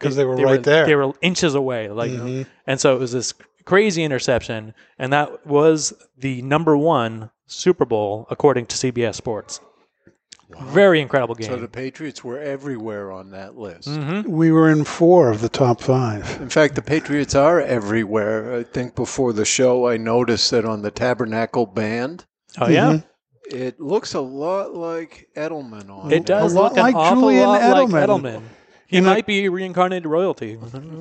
[SPEAKER 7] 'Cause they were right there.
[SPEAKER 8] They were inches away, like, mm-hmm. and so it was this crazy interception, and that was the number one Super Bowl according to CBS Sports. Very incredible game.
[SPEAKER 3] So the Patriots were everywhere on that list.
[SPEAKER 8] Mm-hmm.
[SPEAKER 7] We were in four of the top five.
[SPEAKER 3] In fact, the Patriots are everywhere. I think before the show, I noticed that on the Tabernacle Band,
[SPEAKER 8] oh yeah,
[SPEAKER 7] Mm-hmm.
[SPEAKER 3] it looks a lot like Edelman on
[SPEAKER 8] it It does
[SPEAKER 7] A lot
[SPEAKER 8] look an
[SPEAKER 7] like
[SPEAKER 8] awful
[SPEAKER 7] Julian
[SPEAKER 8] lot
[SPEAKER 7] Edelman.
[SPEAKER 8] like Edelman. He
[SPEAKER 7] In a-
[SPEAKER 8] might be reincarnated royalty.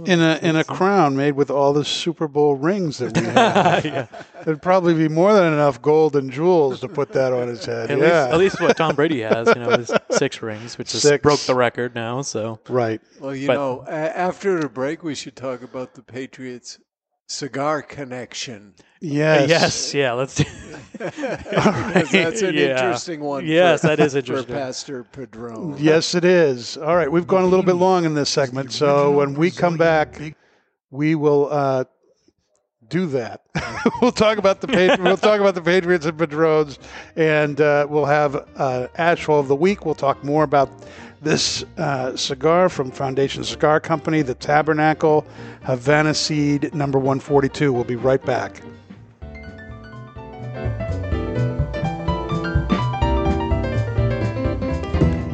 [SPEAKER 7] In a in a crown made with all the Super Bowl rings that we have.
[SPEAKER 8] yeah.
[SPEAKER 7] There'd probably be more than enough gold and jewels to put that on his head.
[SPEAKER 8] At
[SPEAKER 7] yeah.
[SPEAKER 8] least, at least what Tom Brady has, you know, is six rings, which just
[SPEAKER 7] Six.
[SPEAKER 8] broke the record now. So
[SPEAKER 7] right.
[SPEAKER 3] Well, you
[SPEAKER 8] But-
[SPEAKER 3] know, after the break, we should talk about the Patriots cigar connection.
[SPEAKER 7] Yes.
[SPEAKER 8] yes, yeah, let's do.
[SPEAKER 3] Because that's an
[SPEAKER 8] Yeah.
[SPEAKER 3] interesting one.
[SPEAKER 8] Yes,
[SPEAKER 3] for,
[SPEAKER 8] that is
[SPEAKER 3] for. Pastor Padron.
[SPEAKER 7] Yes, it is. All right, we've gone a little bit long in this segment, so when we come back, we will uh, do that. we'll talk about the Patri- we'll talk about the Patriots and Padrones, and uh, we'll have uh, Ashhole of the week. We'll talk more about this uh, cigar from Foundation Cigar Company, the Tabernacle Havana Seed Number One Forty Two. We'll be right back.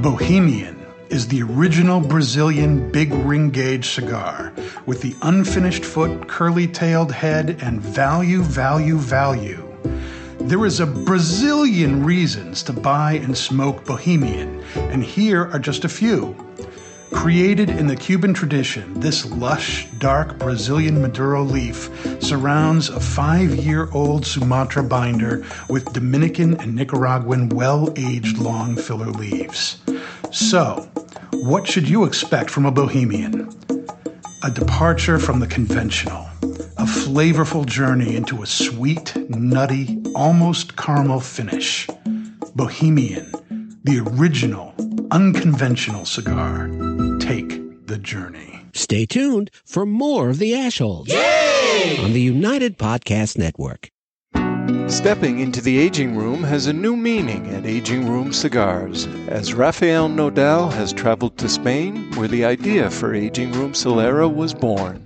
[SPEAKER 7] Bohemian is the original Brazilian big ring gauge cigar with the unfinished foot, curly tailed head, and value, value, value. There is a Brazilian reasons to buy and smoke Bohemian, and here are just a few. Created in the Cuban tradition, this lush, dark Brazilian Maduro leaf surrounds a five year old Sumatra binder with Dominican and Nicaraguan well aged long filler leaves. So, what should you expect from a Bohemian? A departure from the conventional, flavorful journey into a sweet, nutty, almost caramel finish. Bohemian, the original, unconventional cigar. Take the journey.
[SPEAKER 9] Stay tuned for more of the Ashholes on the United Podcast Network.
[SPEAKER 3] Stepping into the aging room has a new meaning at Aging Room Cigars, as Rafael Nodal has traveled to Spain, where the idea for Aging Room Solera was born.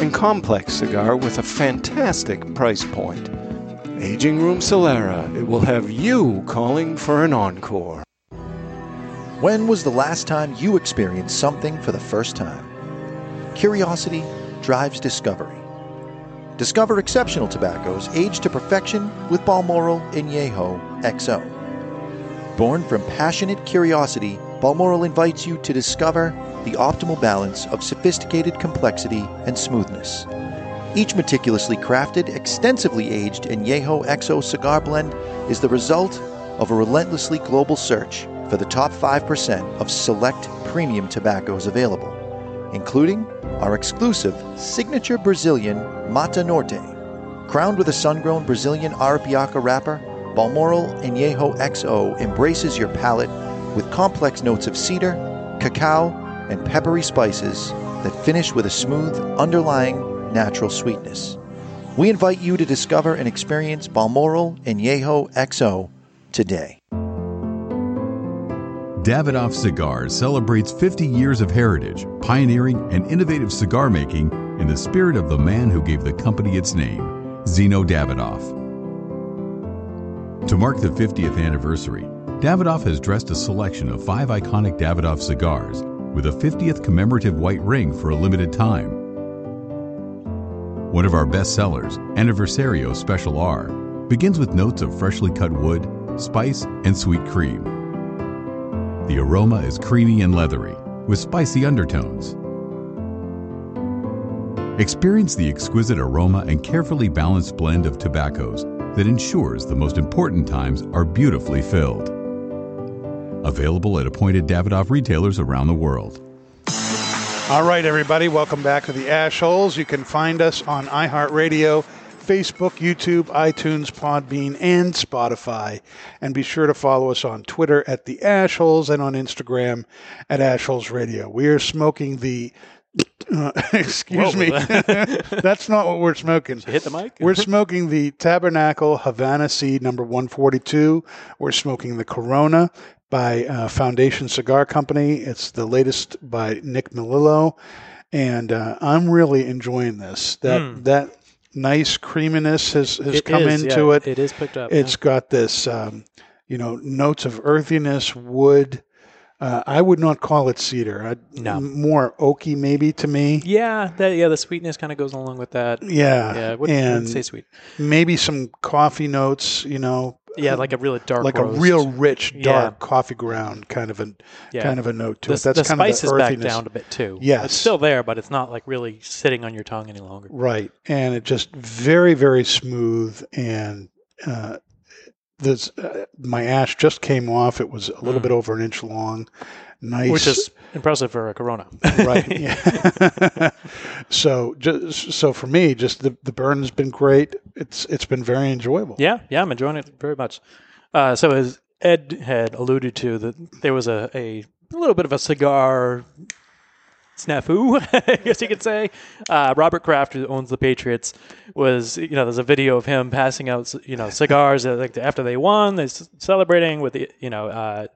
[SPEAKER 3] and complex cigar with a fantastic price point. Aging Room Solera, it will have you calling for an encore.
[SPEAKER 10] When was the last time you experienced something for the first time? Curiosity drives discovery. Discover exceptional tobaccos aged to perfection with Balmoral Añejo XO. Born from passionate curiosity, Balmoral invites you to discover the optimal balance of sophisticated complexity and smoothness. Each meticulously crafted, extensively aged Añejo XO cigar blend is the result of a relentlessly global search for the top 5% of select premium tobaccos available, including our exclusive signature Brazilian Mata Norte. Crowned with a sun-grown Brazilian Arapiraca wrapper, Balmoral Añejo XO embraces your palate with complex notes of cedar, cacao, and peppery spices that finish with a smooth, underlying natural sweetness. We invite you to discover and experience Balmoral Añejo XO today.
[SPEAKER 11] Davidoff Cigars celebrates 50 years of heritage, pioneering, and innovative cigar making in the spirit of the man who gave the company its name, Zino Davidoff. To mark the 50th anniversary, Davidoff has dressed a selection of five iconic Davidoff cigars with a 50th commemorative white ring for a limited time. One of our best sellers, Aniversario Special R, begins with notes of freshly cut wood, spice, and sweet cream. The aroma is creamy and leathery, with spicy undertones. Experience the exquisite aroma and carefully balanced blend of tobaccos that ensures the most important times are beautifully filled. Available at appointed Davidoff retailers around the world.
[SPEAKER 7] All right, everybody, welcome back to the Ash Holes. You can find us on iHeartRadio, Facebook, YouTube, iTunes, Podbean, and Spotify. And be sure to follow us on Twitter at the Ash Holes and on Instagram at Ash Holes Radio. We are smoking the. Uh, excuse
[SPEAKER 8] Whoa.
[SPEAKER 7] me. That's not what we're smoking.
[SPEAKER 8] hit the mic?
[SPEAKER 7] We're smoking the Tabernacle Havana Seed number 142. We're smoking the Corona by uh, Foundation Cigar Company. It's the latest by Nick Melillo, and uh, I'm really enjoying this. That
[SPEAKER 8] Mm.
[SPEAKER 7] that nice creaminess has, has
[SPEAKER 8] It
[SPEAKER 7] come
[SPEAKER 8] is,
[SPEAKER 7] into
[SPEAKER 8] yeah,
[SPEAKER 7] it.
[SPEAKER 8] it is picked up,
[SPEAKER 7] It's
[SPEAKER 8] yeah.
[SPEAKER 7] got this, um, you know, notes of earthiness, wood. Uh, I would not call it cedar. I'd,
[SPEAKER 8] No.
[SPEAKER 7] more oaky maybe to me.
[SPEAKER 8] Yeah, that yeah, the sweetness kind of goes along with that.
[SPEAKER 7] Yeah,
[SPEAKER 8] yeah, I wouldn't,
[SPEAKER 7] and
[SPEAKER 8] say sweet.
[SPEAKER 7] Maybe some coffee notes, you know.
[SPEAKER 8] Yeah, like a really dark,
[SPEAKER 7] like
[SPEAKER 8] roast.
[SPEAKER 7] a real rich,
[SPEAKER 8] Yeah.
[SPEAKER 7] dark coffee ground kind of a
[SPEAKER 8] Yeah.
[SPEAKER 7] kind of a note to
[SPEAKER 8] the,
[SPEAKER 7] it. That's
[SPEAKER 8] the
[SPEAKER 7] kind
[SPEAKER 8] spice
[SPEAKER 7] of the
[SPEAKER 8] is back down a bit too.
[SPEAKER 7] Yes,
[SPEAKER 8] it's still there, but it's not like really sitting on your tongue any longer.
[SPEAKER 7] right, and it just very very smooth and. Uh, this uh, my ash just came off. It was a little
[SPEAKER 8] Mm.
[SPEAKER 7] bit over an inch long. Nice,
[SPEAKER 8] Which is impressive for a Corona.
[SPEAKER 7] right. Yeah. so just so for me, just the the burn has been great. It's it's been very enjoyable.
[SPEAKER 8] Yeah, yeah, I'm enjoying it very much. Uh, so as Ed had alluded to, that there was a, a little bit of a cigar snafu, I guess you could say. Uh, Robert Kraft, who owns the Patriots, was you know there's a video of him passing out you know cigars uh, like after they won, they're celebrating with the you know uh,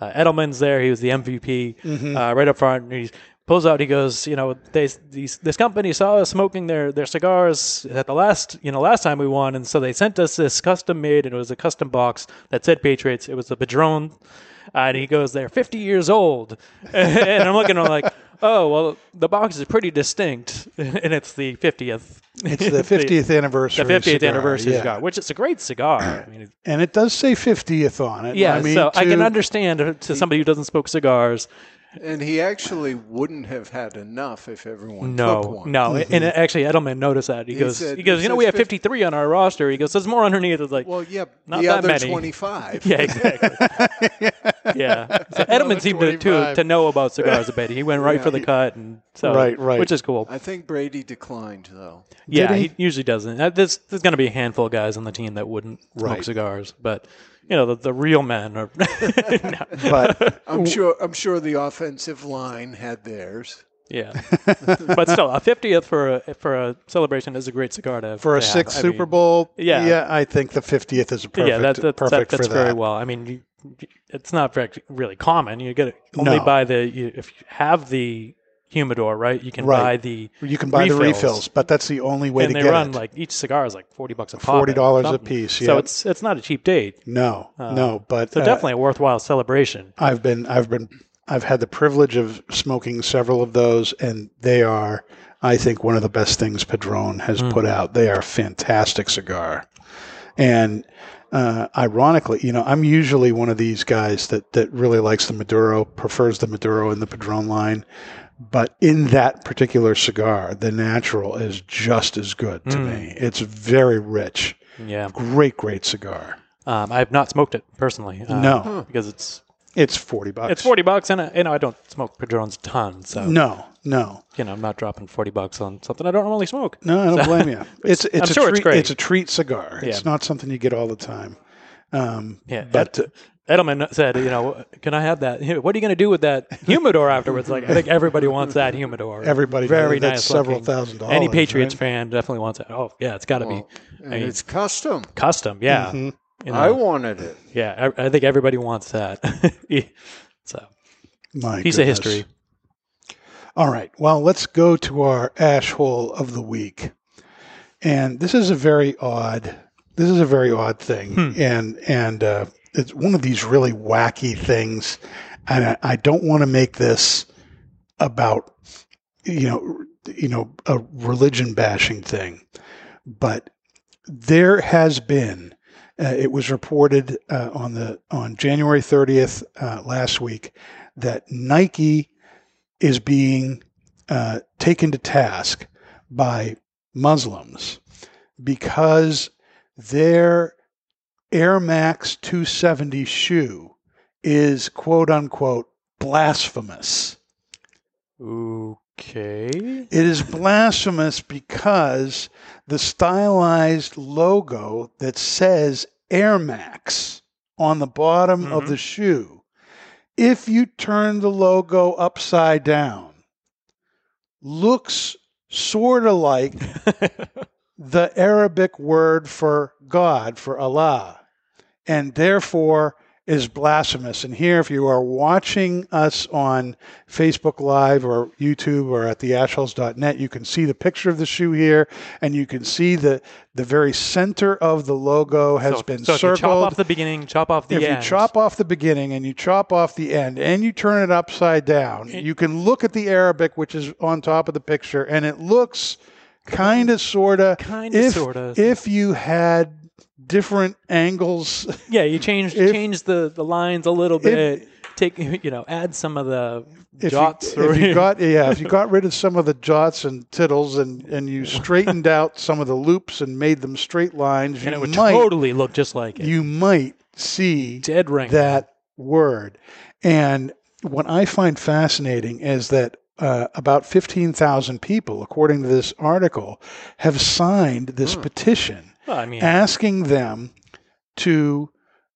[SPEAKER 8] uh, Edelman's there. He was the MVP
[SPEAKER 7] Mhm.
[SPEAKER 8] uh, right up front. And he pulls out. He goes, you know, they these this company saw us smoking their their cigars at the last you know last time we won, and so they sent us this custom made, and it was a custom box that said Patriots. It was a Padron. Uh, and he goes, they're 50 years old. and I'm looking, I'm like, oh, well, the box is pretty distinct. and it's the 50th.
[SPEAKER 7] It's the 50th anniversary
[SPEAKER 8] The 50th
[SPEAKER 7] cigar,
[SPEAKER 8] anniversary
[SPEAKER 7] yeah.
[SPEAKER 8] cigar, which is a great cigar. I mean,
[SPEAKER 7] and it does say 50th on it.
[SPEAKER 8] yeah,
[SPEAKER 7] I mean,
[SPEAKER 8] so I can understand to somebody who doesn't smoke cigars
[SPEAKER 3] And he actually wouldn't have had enough if everyone took
[SPEAKER 8] No,
[SPEAKER 3] one.
[SPEAKER 8] no, and actually Edelman noticed that. He,
[SPEAKER 3] He
[SPEAKER 8] goes,
[SPEAKER 3] said-
[SPEAKER 8] he goes, you know, we have 53 on our roster. He goes, there's more underneath. It's like,
[SPEAKER 3] Well, yeah,
[SPEAKER 8] not
[SPEAKER 3] the
[SPEAKER 8] that
[SPEAKER 3] other
[SPEAKER 8] many.
[SPEAKER 3] 25.
[SPEAKER 8] Yeah, exactly. yeah. So Edelman seemed to, to to know about cigars a bit. He went right
[SPEAKER 3] Yeah.
[SPEAKER 8] for the cut, and so
[SPEAKER 7] Right, right.
[SPEAKER 8] which is cool.
[SPEAKER 3] I think Brady declined, though.
[SPEAKER 8] Yeah,
[SPEAKER 7] he?
[SPEAKER 8] he? usually doesn't. Uh, There's there's going to be a handful of guys on the team that wouldn't smoke
[SPEAKER 7] Right.
[SPEAKER 8] cigars, but you know the, the real men are. No.
[SPEAKER 7] But
[SPEAKER 3] I'm sure. I'm sure the offensive line had theirs.
[SPEAKER 8] yeah, but still, a fiftieth for a for a celebration is a great cigar to
[SPEAKER 7] for a
[SPEAKER 8] to have.
[SPEAKER 7] sixth
[SPEAKER 8] I
[SPEAKER 7] Super
[SPEAKER 8] mean,
[SPEAKER 7] Bowl,
[SPEAKER 8] yeah.
[SPEAKER 7] yeah, I think the fiftieth is a perfect,
[SPEAKER 8] yeah, that, that, that
[SPEAKER 7] perfect
[SPEAKER 8] fits
[SPEAKER 7] for that.
[SPEAKER 8] very well. I mean, you, it's not very, really common. You get it only
[SPEAKER 7] No.
[SPEAKER 8] by the you, if you have the humidor, right? You can
[SPEAKER 7] Right.
[SPEAKER 8] buy the
[SPEAKER 7] You can buy the
[SPEAKER 8] refills.
[SPEAKER 7] refills, but that's the only way
[SPEAKER 8] and
[SPEAKER 7] to
[SPEAKER 8] they
[SPEAKER 7] get
[SPEAKER 8] run
[SPEAKER 7] it.
[SPEAKER 8] like each cigar is like forty bucks a pop.
[SPEAKER 7] $40 a
[SPEAKER 8] something.
[SPEAKER 7] piece,
[SPEAKER 8] So it's it's not a cheap date.
[SPEAKER 7] no,
[SPEAKER 8] Uh,
[SPEAKER 7] no, but
[SPEAKER 8] So
[SPEAKER 7] uh,
[SPEAKER 8] definitely a worthwhile celebration.
[SPEAKER 7] I've been I've been I've had the privilege of smoking several of those, and they are, I think, one of the best things Padron has
[SPEAKER 8] Mm.
[SPEAKER 7] put out. They are a fantastic cigar, and uh, ironically, you know, I'm usually one of these guys that that really likes the Maduro, prefers the Maduro in the Padron line. But in that particular cigar, the natural is just as good to
[SPEAKER 8] Mm.
[SPEAKER 7] me. It's very rich.
[SPEAKER 8] Yeah.
[SPEAKER 7] Great, great cigar.
[SPEAKER 8] Um, I've not smoked it personally. uh,
[SPEAKER 7] No.
[SPEAKER 8] because it's
[SPEAKER 7] It's 40 bucks.
[SPEAKER 8] it's forty bucks, and I, you know I don't smoke Padrones a ton, so
[SPEAKER 7] No, no.
[SPEAKER 8] you know I'm not dropping forty bucks on something I don't normally smoke.
[SPEAKER 7] No, I don't
[SPEAKER 8] So-
[SPEAKER 7] blame you. It's it's
[SPEAKER 8] I'm
[SPEAKER 7] a
[SPEAKER 8] sure
[SPEAKER 7] treat,
[SPEAKER 8] it's great.
[SPEAKER 7] a treat cigar. It's not something you get all the time. Um,
[SPEAKER 8] Yeah,
[SPEAKER 7] but uh,
[SPEAKER 8] Edelman said, you know, can I have that? What are you going to do with that humidor afterwards? Like, I think everybody wants that humidor.
[SPEAKER 7] Everybody
[SPEAKER 8] very
[SPEAKER 7] does.
[SPEAKER 8] nice.
[SPEAKER 7] That's several
[SPEAKER 8] looking.
[SPEAKER 7] thousand
[SPEAKER 8] Any Patriots
[SPEAKER 7] right?
[SPEAKER 8] fan definitely wants it. Oh, yeah, it's got to
[SPEAKER 3] Well,
[SPEAKER 8] be.
[SPEAKER 3] and
[SPEAKER 8] I mean,
[SPEAKER 3] it's custom.
[SPEAKER 8] custom. Yeah,
[SPEAKER 7] Mhm.
[SPEAKER 8] You
[SPEAKER 3] I wanted it.
[SPEAKER 8] yeah, I, I think everybody wants that. so,
[SPEAKER 7] my
[SPEAKER 8] piece
[SPEAKER 7] goodness.
[SPEAKER 8] of history.
[SPEAKER 7] All right. Well, let's go to our ash hole of the week. And this is a very odd. This is a very odd thing,
[SPEAKER 8] Hmm.
[SPEAKER 7] and and uh, it's one of these really wacky things. And I, don't want to make this about you know you know a religion bashing thing, but there has been. Uh, it was reported uh, on the on January 30th uh, last week that Nike is being uh, taken to task by Muslims because their Air Max 270 shoe is quote unquote blasphemous.
[SPEAKER 8] Okay.
[SPEAKER 7] It is blasphemous because the stylized logo that says Air Max on the bottom of
[SPEAKER 8] Mhm.
[SPEAKER 7] the shoe, if you turn the logo upside down, looks sort of like the Arabic word for God, for Allah, and therefore is blasphemous. And here, if you are watching us on Facebook Live or YouTube or at theashholes.net, you can see the picture of the shoe here, and you can see the the very center of the logo has
[SPEAKER 8] so,
[SPEAKER 7] been
[SPEAKER 8] so if you chop off the beginning, chop off the
[SPEAKER 7] if
[SPEAKER 8] end.
[SPEAKER 7] you chop off the beginning and you chop off the end and you turn it upside down, you can look at the Arabic, which is on top of the picture, and it looks kind of, sort of, if
[SPEAKER 8] sorta.
[SPEAKER 7] if you had different angles.
[SPEAKER 8] yeah, you change
[SPEAKER 7] if-
[SPEAKER 8] change the, the lines a little bit. Take you know, add some of the
[SPEAKER 7] If
[SPEAKER 8] jots.
[SPEAKER 7] you, if you got yeah, if you got rid of some of the jots and tittles and, and you straightened out some of the loops and made them straight lines,
[SPEAKER 8] and
[SPEAKER 7] you
[SPEAKER 8] it would
[SPEAKER 7] might
[SPEAKER 8] totally look just like it.
[SPEAKER 7] you might see
[SPEAKER 8] Dead ring.
[SPEAKER 7] that word. And what I find fascinating is that uh, about 15,000 people, according to this article, have signed this petition
[SPEAKER 8] Well, I mean,
[SPEAKER 7] asking them to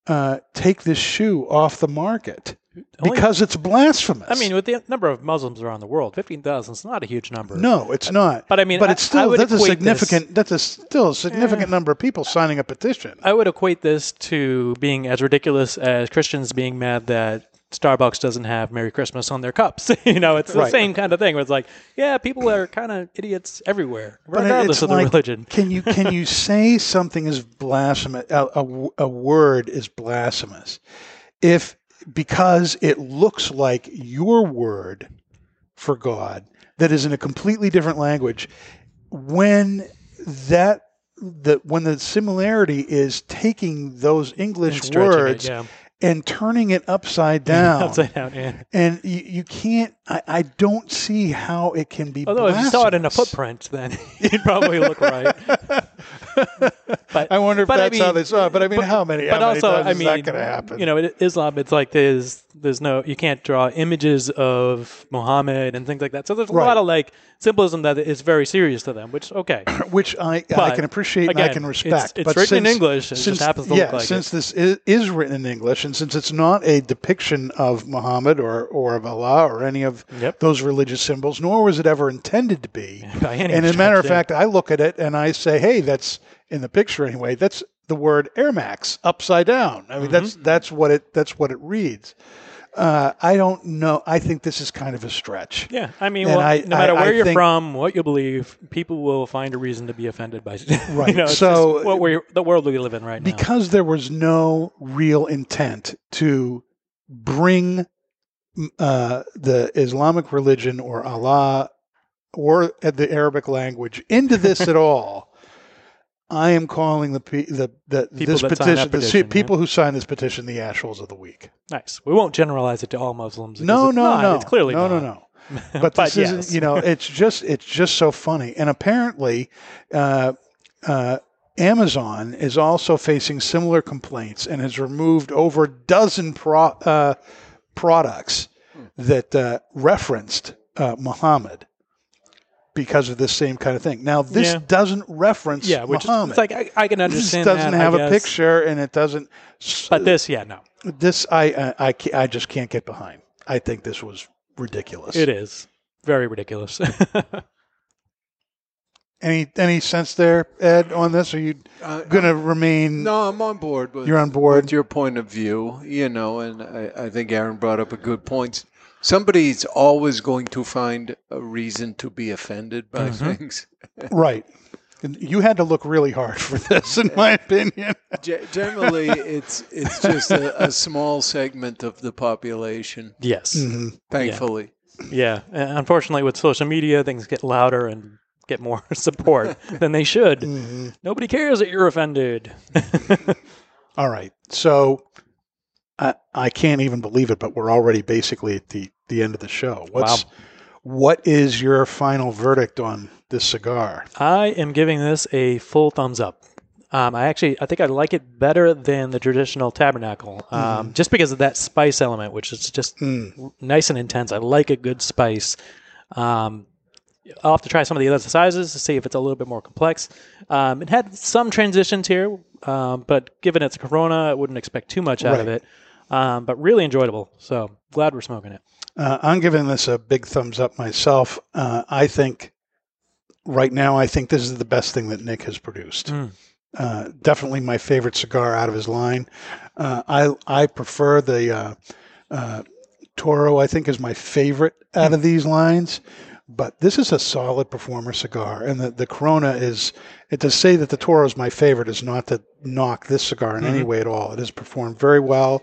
[SPEAKER 7] uh, take this shoe off the market
[SPEAKER 8] Only-
[SPEAKER 7] because it's blasphemous.
[SPEAKER 8] I mean, with the number of Muslims around the world, fifteen thousand is not a huge number.
[SPEAKER 7] no, it's not.
[SPEAKER 8] But I mean,
[SPEAKER 7] but it's still that's a
[SPEAKER 8] equate this-
[SPEAKER 7] significant. That's a still a significant number of people signing a petition.
[SPEAKER 8] I would equate this to being as ridiculous as Christians being mad that Starbucks doesn't have Merry Christmas on their cups. you know, it's the
[SPEAKER 7] Right.
[SPEAKER 8] same kind of thing. Where it's like, yeah, people are kind of idiots everywhere, regardless of the
[SPEAKER 7] like,
[SPEAKER 8] religion.
[SPEAKER 7] Can you can you say something is blasphemous? A, a, a word is blasphemous if because it looks like your word for God that is in a completely different language. When that the when the similarity is taking those English
[SPEAKER 8] stretching it,
[SPEAKER 7] words
[SPEAKER 8] yeah.
[SPEAKER 7] And turning it upside down.
[SPEAKER 8] Upside down, yeah.
[SPEAKER 7] And you, you can't. I, I don't see how it can be.
[SPEAKER 8] Although if you saw it in a footprint, then you'd probably look right. but
[SPEAKER 7] I wonder if
[SPEAKER 8] but I
[SPEAKER 7] that's how they saw it. But I mean, how many?
[SPEAKER 8] But
[SPEAKER 7] how
[SPEAKER 8] also, I mean,
[SPEAKER 7] that going to happen?
[SPEAKER 8] you know, in Islam, it's like there's there's no you can't draw images of Muhammad and things like that. So there's a
[SPEAKER 7] Right.
[SPEAKER 8] lot of like symbolism that is very serious to them, which okay.
[SPEAKER 7] which I I can appreciate and I can respect.
[SPEAKER 8] it's
[SPEAKER 7] but
[SPEAKER 8] written in English, it just
[SPEAKER 7] since,
[SPEAKER 8] happens to
[SPEAKER 7] yeah,
[SPEAKER 8] look like
[SPEAKER 7] since this is, is written in English, and since it's not a depiction of Muhammad or or of Allah or any of
[SPEAKER 8] Yep.
[SPEAKER 7] those religious symbols, nor was it ever intended to be.
[SPEAKER 8] By any
[SPEAKER 7] and as a matter of fact, I look at it and I say, "Hey, that's in the picture anyway. That's the word Air Max upside down. I mean, that's
[SPEAKER 8] Mm-hmm.
[SPEAKER 7] that's what it that's what it reads." Uh, I don't know. I think this is kind of a stretch.
[SPEAKER 8] Yeah, I mean, well,
[SPEAKER 7] I-
[SPEAKER 8] no matter
[SPEAKER 7] I- I
[SPEAKER 8] where you're
[SPEAKER 7] think-
[SPEAKER 8] from, what you believe, people will find a reason to be offended by.
[SPEAKER 7] Right,
[SPEAKER 8] You know,
[SPEAKER 7] so-
[SPEAKER 8] what we the world we live in right now.
[SPEAKER 7] because there was no real intent to bring uh, the Islamic religion or Allah or the Arabic language into this at all. I am calling the the, the
[SPEAKER 8] People
[SPEAKER 7] this petition, the
[SPEAKER 8] petition,
[SPEAKER 7] se- people who sign this petition the assholes of the week.
[SPEAKER 8] Nice. We won't generalize it to all Muslims.
[SPEAKER 7] No, no,
[SPEAKER 8] not.
[SPEAKER 7] no,
[SPEAKER 8] It's clearly
[SPEAKER 7] no,
[SPEAKER 8] not.
[SPEAKER 7] no, no. But this isn't. You know, it's just it's just so funny. And apparently, uh, uh, Amazon is also facing similar complaints and has removed over a dozen pro, uh, products that uh, referenced uh, Muhammad because of this same kind of thing. Now, this
[SPEAKER 8] Yeah.
[SPEAKER 7] doesn't reference
[SPEAKER 8] yeah, which is,
[SPEAKER 7] Muhammad.
[SPEAKER 8] it's like I, I can understand.
[SPEAKER 7] this doesn't
[SPEAKER 8] that,
[SPEAKER 7] have a
[SPEAKER 8] guess.
[SPEAKER 7] picture, and it doesn't.
[SPEAKER 8] But this, yeah, no,
[SPEAKER 7] This I I I, I just can't get behind. I think this was ridiculous.
[SPEAKER 8] it is very ridiculous.
[SPEAKER 7] Any any sense there, Ed, on this? Are you
[SPEAKER 3] Uh,
[SPEAKER 7] going to remain?
[SPEAKER 3] No, I'm on board with
[SPEAKER 7] You're on board?
[SPEAKER 3] with your point of view, you know, and I, I think Aaron brought up a good point. Somebody's always going to find a reason to be offended by
[SPEAKER 7] Mhm.
[SPEAKER 3] things.
[SPEAKER 7] Right. You had to look really hard for this, in my opinion.
[SPEAKER 3] Ge- Generally, it's it's just a, a small segment of the population.
[SPEAKER 8] yes,
[SPEAKER 7] Mhm.
[SPEAKER 3] Thankfully,
[SPEAKER 8] yeah. And unfortunately, with social media, things get louder and get more support than they should.
[SPEAKER 7] Mm-hmm.
[SPEAKER 8] Nobody cares that you're offended.
[SPEAKER 7] All right. So I I can't even believe it, but we're already basically at the the end of the show. What's what is your final verdict on this cigar?
[SPEAKER 8] I am giving this a full thumbs up. Um, I actually, I think I like it better than the traditional tabernacle, um, just because of that spice element, which is just
[SPEAKER 7] Mm.
[SPEAKER 8] nice and intense. I like a good spice. Um, I'll have to try some of the other sizes to see if it's a little bit more complex. Um, it had some transitions here, um, but given it's Corona, I wouldn't expect too much out of it. Um, but really enjoyable. So glad we're smoking it.
[SPEAKER 7] Uh, I'm giving this a big thumbs up myself. Uh, I think right now, I think this is the best thing that Nick has produced.
[SPEAKER 8] Mm.
[SPEAKER 7] Uh, definitely my favorite cigar out of his line. Uh, I I prefer the uh, uh, Toro. I think is my favorite out of these lines. But this is a solid performer cigar, and the, the Corona is. It to say that the Toro is my favorite is not to knock this cigar in any
[SPEAKER 8] Mhm.
[SPEAKER 7] way at all. It has performed very well,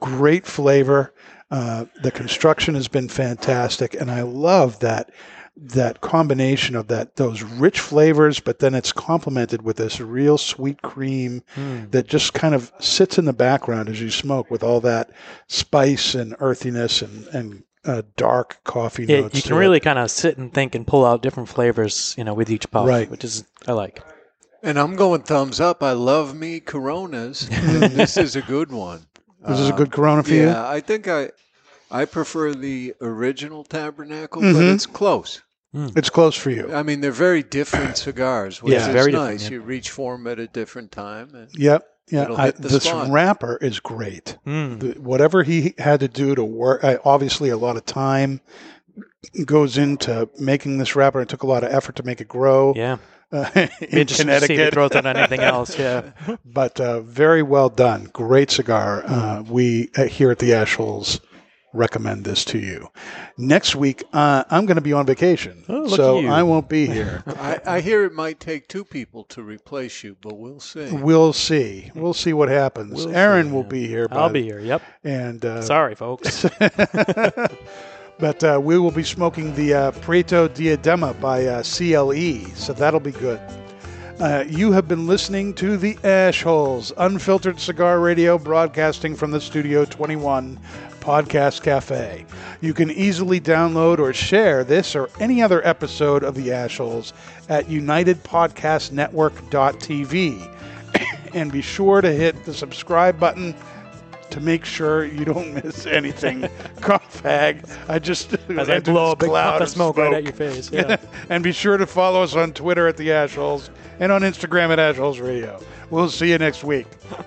[SPEAKER 7] great flavor. Uh, the construction has been fantastic, and I love that that combination of that those rich flavors, but then it's complemented with this real sweet cream
[SPEAKER 8] Mm.
[SPEAKER 7] that just kind of sits in the background as you smoke with all that spice and earthiness and and uh, dark coffee
[SPEAKER 8] Yeah,
[SPEAKER 7] notes.
[SPEAKER 8] you
[SPEAKER 7] to
[SPEAKER 8] can
[SPEAKER 7] it.
[SPEAKER 8] really kind of sit and think and pull out different flavors, you know, with each puff,
[SPEAKER 7] Right.
[SPEAKER 8] which is I like.
[SPEAKER 3] and I'm going thumbs up. I love me Coronas. this is a good one.
[SPEAKER 7] This is a
[SPEAKER 3] Uh,
[SPEAKER 7] good Corona for you?
[SPEAKER 3] Yeah, I think I I prefer the original Tabernacle,
[SPEAKER 7] Mhm.
[SPEAKER 3] but it's close.
[SPEAKER 7] It's close for you.
[SPEAKER 3] I mean, they're very different cigars, which
[SPEAKER 7] Yeah.
[SPEAKER 3] is
[SPEAKER 8] Very
[SPEAKER 3] nice.
[SPEAKER 8] yeah.
[SPEAKER 3] You reach for them at a different time. And
[SPEAKER 7] Yep. Yeah, I, this
[SPEAKER 3] spot.
[SPEAKER 7] wrapper is great.
[SPEAKER 8] Mm.
[SPEAKER 7] The, whatever he had to do to work, I, obviously a lot of time goes into making this wrapper. It took a lot of effort to make it grow.
[SPEAKER 8] Yeah.
[SPEAKER 7] uh, in
[SPEAKER 8] interesting see if it
[SPEAKER 7] Connecticut.
[SPEAKER 8] throws out anything else. Yeah.
[SPEAKER 7] but uh, very well done. Great cigar. Uh, we uh, here at the Ashholes recommend this to you. Next week, uh, I'm going to be on vacation,
[SPEAKER 8] Oh, look
[SPEAKER 7] so
[SPEAKER 8] you.
[SPEAKER 7] I won't be here.
[SPEAKER 3] I, I hear it might take two people to replace you, but we'll see.
[SPEAKER 7] We'll see. We'll see what happens.
[SPEAKER 8] We'll
[SPEAKER 7] Aaron
[SPEAKER 8] see,
[SPEAKER 7] will be here.
[SPEAKER 8] I'll
[SPEAKER 7] by-
[SPEAKER 8] be here. Yep.
[SPEAKER 7] And uh,
[SPEAKER 8] Sorry, folks.
[SPEAKER 7] but uh, we will be smoking the uh, Prieto Diadema by uh, CLE, so that'll be good. Uh, you have been listening to the Ash Holes, unfiltered cigar radio broadcasting from the Studio 21 Podcast Cafe. You can easily download or share this or any other episode of the Ash Holes at unitedpodcastnetwork.tv. and be sure to hit the subscribe button to make sure you don't miss anything. Cough hag. I just
[SPEAKER 8] As I blow a big
[SPEAKER 7] cloud
[SPEAKER 8] puff of smoke right at your face. Yeah.
[SPEAKER 7] and be sure to follow us on Twitter at the Ashholes and on Instagram at Ashholes Radio. We'll see you next week.